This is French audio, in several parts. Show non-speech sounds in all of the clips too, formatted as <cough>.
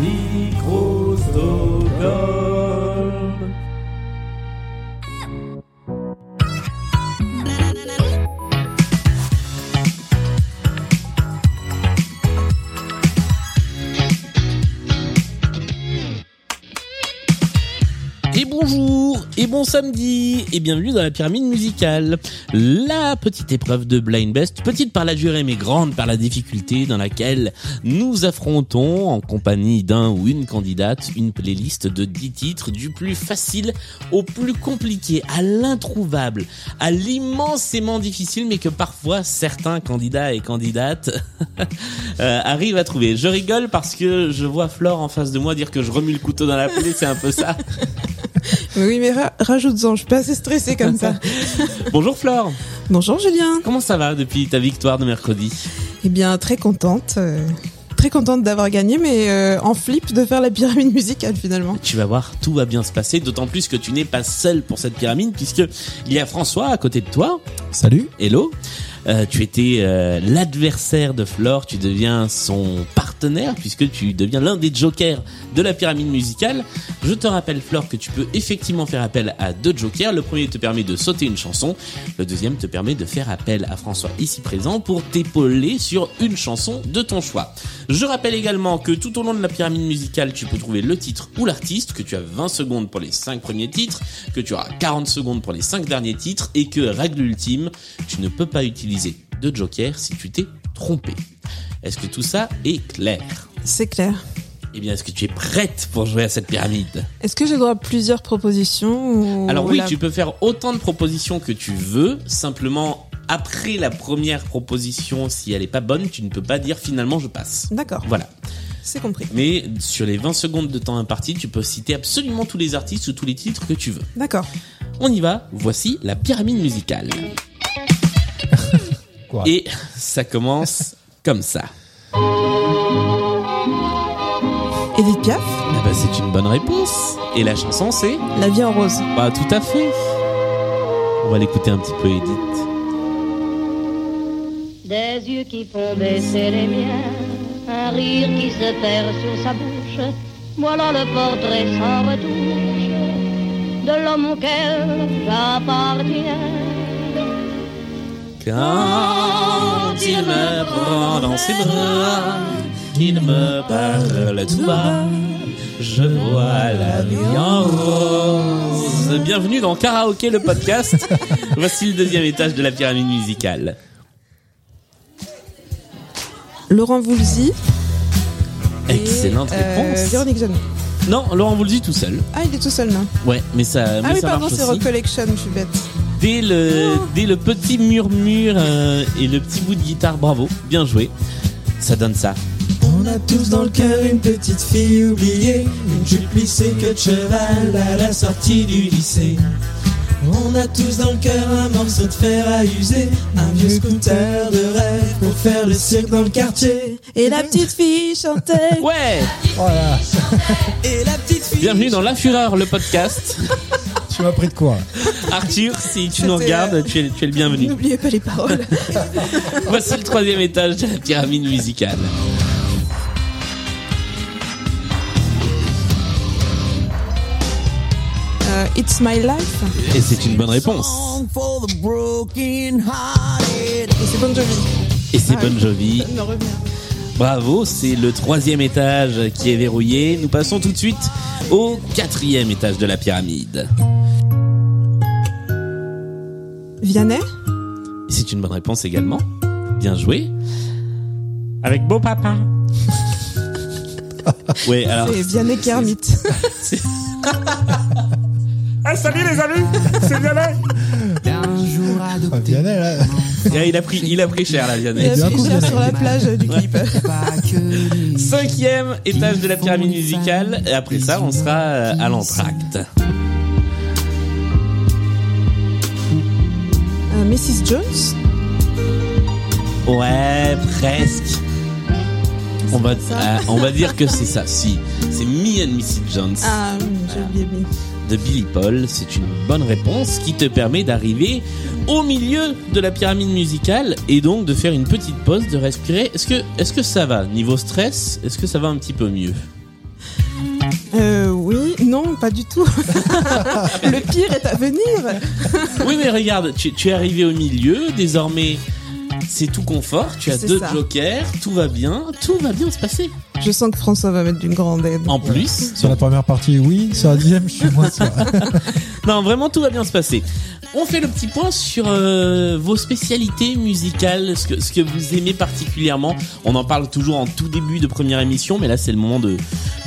Micro-Stockholm. Bon samedi, et bienvenue dans la pyramide musicale. La petite épreuve de Blind Best, petite par la durée mais grande par la difficulté dans laquelle nous affrontons en compagnie d'un ou une candidate une playlist de 10 titres du plus facile au plus compliqué, à l'introuvable, à l'immensément difficile mais que parfois certains candidats et candidates <laughs> euh, arrivent à trouver. Je rigole parce que je vois Flore en face de moi dire que je remue le couteau dans la plaie, c'est un peu ça. <laughs> <laughs> Oui, mais ra- rajoute-en, je suis pas assez stressée comme ça. <laughs> Bonjour Flore, Bonjour Julien. comment ça va depuis ta victoire de mercredi? Eh bien, très contente. euh, très contente d'avoir gagné, mais euh, en flip de faire la pyramide musicale finalement. Tu vas voir, tout va bien se passer, d'autant plus que tu n'es pas seul pour cette pyramide, puisque il y a François à côté de toi. Salut. Hello. Euh, tu étais euh, l'adversaire de Flore, tu deviens son partenaire puisque tu deviens l'un des jokers de la pyramide musicale. Je te rappelle Flore que tu peux effectivement faire appel à deux jokers. Le premier te permet de sauter une chanson, le deuxième te permet de faire appel à François ici présent pour t'épauler sur une chanson de ton choix. Je rappelle également que tout au long de la pyramide musicale, tu peux trouver le titre ou l'artiste, que tu as 20 secondes pour les 5 premiers titres, que tu auras 40 secondes pour les 5 derniers titres et que, règle ultime, tu ne peux pas utiliser de joker si tu t'es trompé. Est-ce que tout ça est clair? C'est clair. Eh bien, est-ce que tu es prête pour jouer à cette pyramide? Est-ce que j'ai droit à plusieurs propositions ou Alors oui, la- tu peux faire autant de propositions que tu veux, simplement après la première proposition, si elle est pas bonne, tu ne peux pas dire finalement je passe. D'accord, Voilà. c'est compris. Mais sur les 20 secondes de temps imparti, tu peux citer absolument tous les artistes ou tous les titres que tu veux. D'accord. On y va, voici la pyramide musicale. Quoi Et ça commence <laughs> comme ça. Edith Piaf, Ah bah c'est une bonne réponse. Et la chanson c'est La vie en rose. Bah tout à fait. On va l'écouter un petit peu Edith. Des yeux qui font baisser les miens, un rire qui se perd sur sa bouche. Voilà le portrait sans retouche de l'homme auquel j'appartiens. Quand il me prend dans ses bras, qu'il me parle tout bas, je vois la vie en rose. Bienvenue dans Karaoké le podcast. <laughs> Voici le deuxième étage de la pyramide musicale. Laurent Voulzy. et, Excellente euh, réponse. Véronique. Non, Laurent dit tout seul. Ah, il est tout seul, non? Ouais, mais ça, Ah mais oui, ça pardon, c'est. Recollection, je suis bête. Dès le, dès le petit murmure euh, et le petit bout de guitare, bravo, bien joué. Ça donne ça. On a tous dans le cœur une petite fille oubliée, une jupe plissée que de cheval à la sortie du lycée. On a tous dans le cœur un morceau de fer à user, un vieux scooter de rêve pour faire le cirque dans le quartier. Et la petite fille chantait. Ouais Voilà. Et la petite fille. Bienvenue dans La Fureur, le podcast. <laughs> Tu m'as pris de quoi Arthur, si tu nous regardes, tu es, tu es le bienvenu. N'oubliez pas les paroles. <laughs> Voici le troisième étage de la pyramide musicale. Euh, It's My Life. Et c'est une bonne réponse. Et c'est Bon Jovi. Et c'est Ah, Bon Jovi. Ça me revient. Bravo, c'est le troisième étage qui est verrouillé. Nous passons tout de suite au quatrième étage de la pyramide. Vianney. C'est une bonne réponse également. Bien joué. Avec beau papa. <laughs> ouais, alors. C'est Vianney Kermit. <laughs> Ah, salut les amis C'est Vianney Ah, Vianney, là. <laughs> Ah, il, a pris, il a pris cher là, Il a Vianney. pris cher Vianney. sur la plage du clip. Cinquième étage de la pyramide musicale. Et après ça, on sera euh, à l'entracte. Mrs. Jones? Ouais, presque. On va, euh, on va dire que c'est ça, si. C'est Me and Mrs. Jones Ah, j'ai oublié. de Billy Paul. C'est une bonne réponse qui te permet d'arriver au milieu de la pyramide musicale et donc de faire une petite pause, de respirer. Est-ce que, est-ce que ça va? Niveau stress, est-ce que ça va un petit peu mieux? Non, pas du tout. <laughs> le pire est à venir. Oui, mais regarde, tu, tu es arrivé au milieu, désormais c'est tout confort, tu as deux ça. jokers, tout va bien, tout va bien se passer. Je sens que François va mettre d'une grande aide. En plus, Sur la première partie, oui. Sur la deuxième, je suis moins sûr. <laughs> non, vraiment tout va bien se passer. On fait le petit point sur euh, vos spécialités musicales, ce que, ce que vous aimez particulièrement. On en parle toujours en tout début de première émission, mais là c'est le moment de,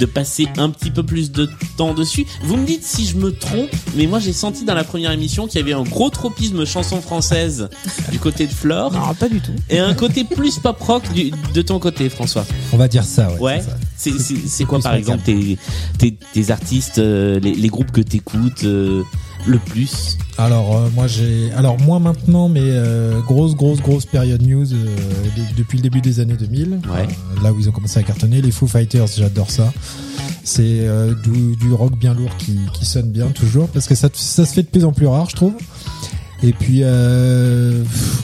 de passer un petit peu plus de temps dessus. Vous me dites si je me trompe, mais moi j'ai senti dans la première émission qu'il y avait un gros tropisme chanson française du côté de Flore Non, pas du tout. et un côté plus pop rock du- de ton côté, François. Va dire ça, ouais. Ouais. c'est <laughs> quoi par exemple tes, tes, tes artistes, euh, les, les groupes que t'écoutes euh, le plus Alors euh, moi j'ai alors moins maintenant mais grosse grosse grosse période news depuis le début des années 2000 Ouais. Là où ils ont commencé à cartonner les Foo Fighters j'adore ça c'est du, du rock bien lourd qui, qui sonne bien toujours parce que ça, ça se fait de plus en plus rare je trouve et puis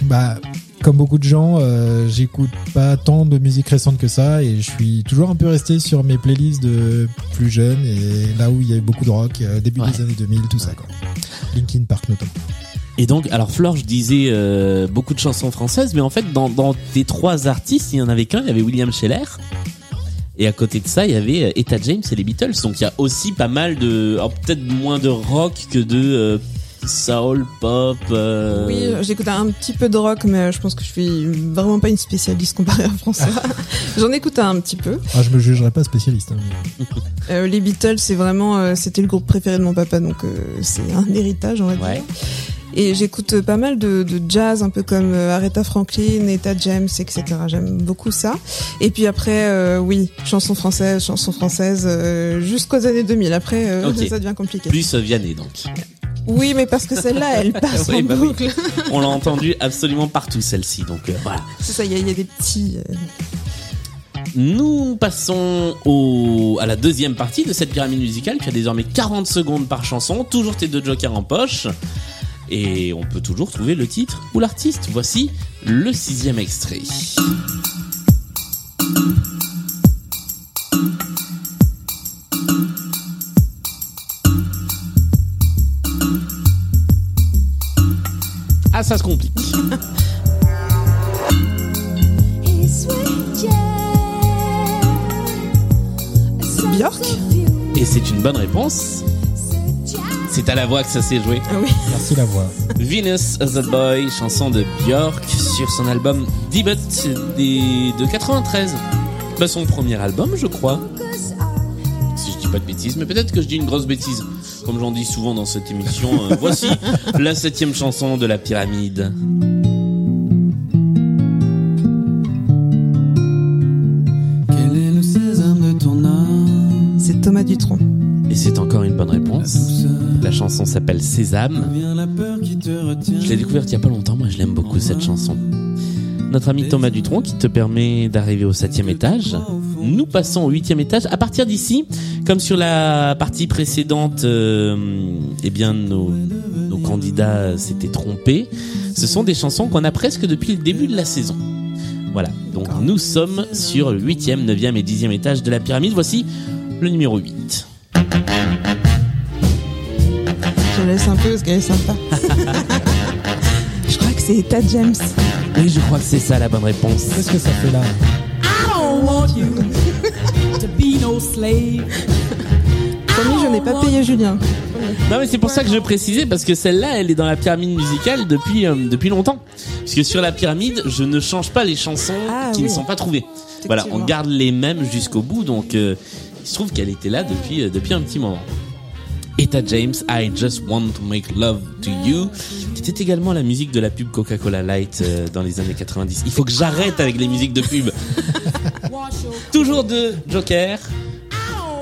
bah comme beaucoup de gens, euh, j'écoute pas tant de musique récente que ça et je suis toujours un peu resté sur mes playlists de plus jeunes et là où il y avait beaucoup de rock, euh, début Ouais. des années 2000, tout ça quoi. Linkin Park notamment. Et donc, alors Flore, je disais euh, beaucoup de chansons françaises, mais en fait, dans, dans tes trois artistes, il y en avait qu'un, il y avait William Scheller. Et à côté de ça, il y avait Etta James et les Beatles. Donc il y a aussi pas mal de, alors, peut-être moins de rock que de euh, soul, pop. euh, Oui, j'écoute un petit peu de rock, mais je pense que je suis vraiment pas une spécialiste comparée à François. <laughs> J'en écoute un petit peu. Ah, je me jugerai pas spécialiste. hein, <laughs> Euh, les Beatles, c'est vraiment, euh, c'était le groupe préféré de mon papa, donc euh, c'est un héritage, on va Ouais. dire. Et j'écoute euh, pas mal de, de jazz, un peu comme euh, Aretha Franklin, Etta James, etc. J'aime beaucoup ça. Et puis après, euh, oui, chansons françaises, chansons françaises, euh, jusqu'aux années 2000. Après, euh, ça devient compliqué. Plus euh, Vianney, donc. Oui, mais parce que celle-là, elle <laughs> passe Oui, en bah oui. On l'a entendu absolument partout, celle-ci. Donc euh, voilà. C'est ça, il y, a- y a des petits. euh, Nous passons au, à la deuxième partie de cette pyramide musicale. Tu as désormais 40 secondes par chanson, toujours tes deux jokers en poche. Et on peut toujours trouver le titre ou l'artiste. Voici le sixième extrait. Ah, ça se complique. Björk Et c'est une bonne réponse. C'est à la voix que ça s'est joué. Ah oui. Merci la voix. Venus as a Boy, chanson de Björk sur son album Debut des- de 93. Bah, son premier album, je crois. Si je dis pas de bêtises, mais peut-être que je dis une grosse bêtise, comme j'en dis souvent dans cette émission. Euh, <laughs> voici la septième chanson de la pyramide. Quel est le sésame de ton âme? C'est Thomas Dutronc. Et c'est encore une bonne réponse. La chanson s'appelle Sésame. Je l'ai découverte il y a pas longtemps, moi je l'aime beaucoup cette chanson. Notre ami Thomas Dutronc qui te permet d'arriver au septième étage. Nous passons au huitième étage. À partir d'ici, comme sur la partie précédente, euh, eh bien nos, nos candidats s'étaient trompés. Ce sont des chansons qu'on a presque depuis le début de la saison. Voilà. Donc nous sommes sur le huitième, neuvième et dixième étage de la pyramide. Voici le numéro 8. Je laisse un peu parce qu'elle est sympa. <laughs> je crois que c'est Etta James. Oui, je crois que c'est ça la bonne réponse. Qu'est-ce que ça fait là? Promis, je n'ai pas payé Julien. Non mais c'est pour ça que je précisais parce que celle-là elle est dans la pyramide musicale depuis euh, depuis longtemps. Parce que sur la pyramide, je ne change pas les chansons Ah, qui ne sont pas trouvées. Voilà, on garde les mêmes jusqu'au bout donc euh, il se trouve qu'elle était là depuis euh, depuis un petit moment. Etta James, I Just Want to Make Love to You, qui était également la musique de la pub Coca-Cola Light euh, dans les années 90. Il faut que j'arrête avec les musiques de pub. <laughs> Toujours de Joker.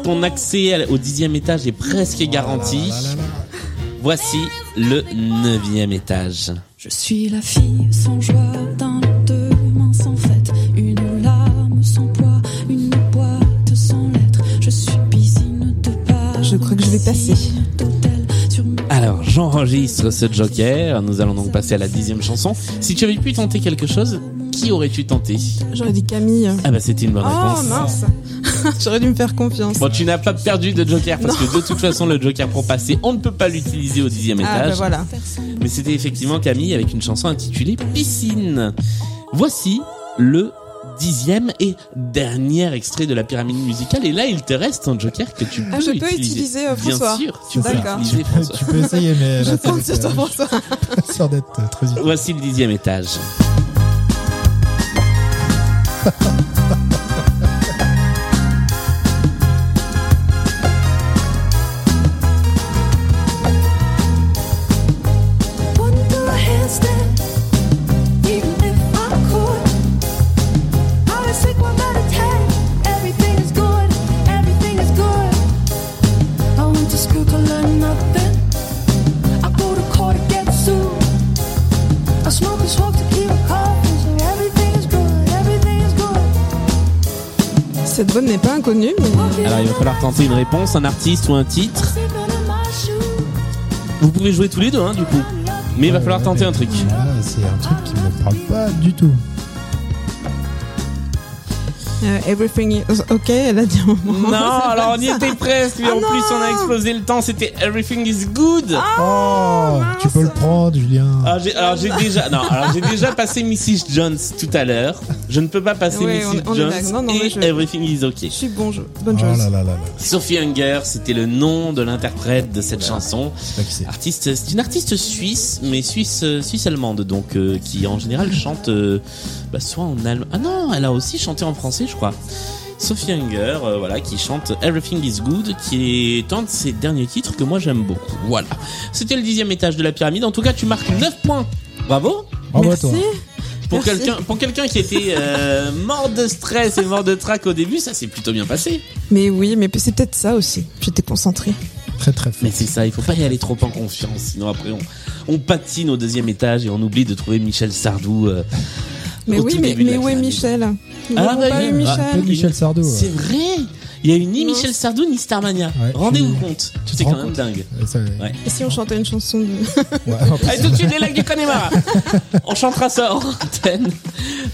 Ton accès au dixième étage est presque garanti. Voici le neuvième étage. Je suis la fille sans joie d'un deux mains sans fête, une larme sans poids, une boîte sans lettres. Je suis piscine de bar. Je crois que je vais passer. Alors, j'enregistre ce joker. Nous allons donc passer à la dixième chanson. Si tu avais pu tenter quelque chose, qui aurais-tu tenté J'aurais dit Camille. Ah bah c'était une bonne Oh réponse. mince <laughs> J'aurais dû me faire confiance. Bon, tu n'as pas perdu de joker parce que de toute façon, le joker pour passer, on ne peut pas l'utiliser au dixième ah étage. bah voilà. Mais c'était effectivement Camille avec une chanson intitulée Piscine. Voici le dixième et dernier extrait de la pyramide musicale. Et là, il te reste un joker que tu peux Ah, je peux utiliser. utiliser, euh, Bien François. sûr, tu peux D'accord. utiliser Tu peux, François. tu peux essayer, mais <laughs> Je compte sur toi <laughs> être- François. pas sûr d'être euh, très utile. Voici le dixième étage. Cette bonne n'est pas inconnue, mais Alors, il va falloir tenter une réponse, un artiste ou un titre. Vous pouvez jouer tous les deux, hein, du coup. Mais il va falloir tenter un truc. Là, c'est un truc qui me parle pas du tout. Euh, Everything is OK, elle a dit un moment. Non, <laughs> alors on y ça. était presque, mais Ah en plus on a explosé le temps, c'était Everything is Good. oh, tu peux le prendre, Julien. Alors j'ai, alors j'ai déjà, non, alors j'ai déjà passé Mrs. Jones tout à l'heure. Je ne peux pas passer Oui, Mrs. on- on Jones. Non, non, mais et je- Everything is OK. Je suis bon jeu. Bonne Oh chose. là là là là. Sophie Hunger, c'était le nom de l'interprète de cette chanson. Je. Artiste, c'est une artiste suisse, mais suisse, euh, suisse allemande, donc euh, qui en général chante euh, bah, soit en allemand. Ah non, elle a aussi chanté en français, je crois. Sophie Hunger, euh, voilà, qui chante Everything is Good, qui est un de ses derniers titres que moi j'aime beaucoup. Voilà. C'était le dixième étage de la pyramide. En tout cas, tu marques 9 points. Bravo. Bravo à Merci. toi. Pour quelqu'un, pour quelqu'un qui était euh, mort de stress et mort de trac au début, ça s'est plutôt bien passé. Mais oui, mais c'est peut-être ça aussi. J'étais concentrée. Très très fort. Mais c'est ça, il faut pas y aller trop en confiance, sinon après on, on patine au deuxième étage et on oublie de trouver Michel Sardou. euh, Mais oui, mais, où est. Michel Nous Ah, n'avons bah pas oui. eu Ah, Michel. Pas de Michel Sardou. C'est vrai Il y a eu ni. Michel Sardou ni Starmania. Ouais, Rendez-vous compte. tu te C'est rends quand même compte dingue. Ça- Ouais. Et si on chantait une chanson de... ouais, en <laughs> plus, Allez, tout de suite, les lacs du Connemara. On chantera ça en antenne.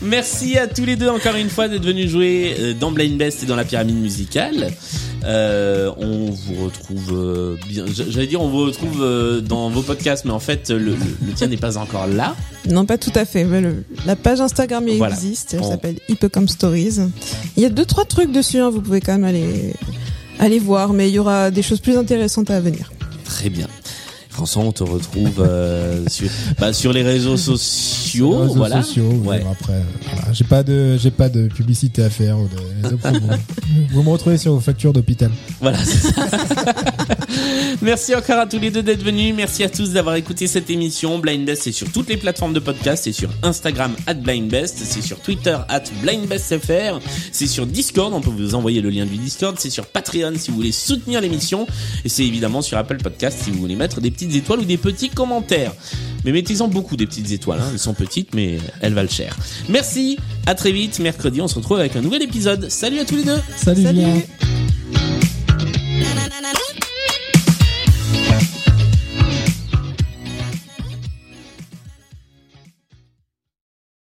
Merci à tous les deux encore une fois d'être venus jouer euh, dans Blind Best et dans la pyramide musicale. Euh, on vous retrouve euh, bien. J'allais dire, on vous retrouve euh, dans vos podcasts, mais en fait, le, le, le tien n'est pas encore là. Non, pas tout à fait. mais le- la page Instagram elle Voilà. existe. Elle On- s'appelle Hippocamp Stories. Il y a deux, trois trucs dessus. hein, vous pouvez quand même aller, aller voir. Mais il y aura des choses plus intéressantes à venir. Très bien. François, on te retrouve euh, <laughs> sur, bah, sur les réseaux sociaux. les réseaux voilà. sociaux, Ouais. après, voilà. j'ai pas de, j'ai pas de publicité à faire ou de, de <laughs> promo. Vous me retrouvez sur vos factures d'hôpital. Voilà, c'est ça. <laughs> <laughs> Merci encore à tous les deux d'être venus. Merci à tous d'avoir écouté cette émission. Blind Best, c'est sur toutes les plateformes de podcast. C'est sur Instagram, at Blind Best. C'est sur Twitter, at BlindBestFR. C'est sur Discord. On peut vous envoyer le lien du Discord. C'est sur Patreon si vous voulez soutenir l'émission. Et c'est évidemment sur Apple Podcast si vous voulez mettre des petites étoiles ou des petits commentaires. Mais mettez-en beaucoup des petites étoiles. Hein. Elles sont petites, mais elles valent cher. Merci. À très vite. Mercredi, on se retrouve avec un nouvel épisode. Salut à tous les deux. Salut, Salut.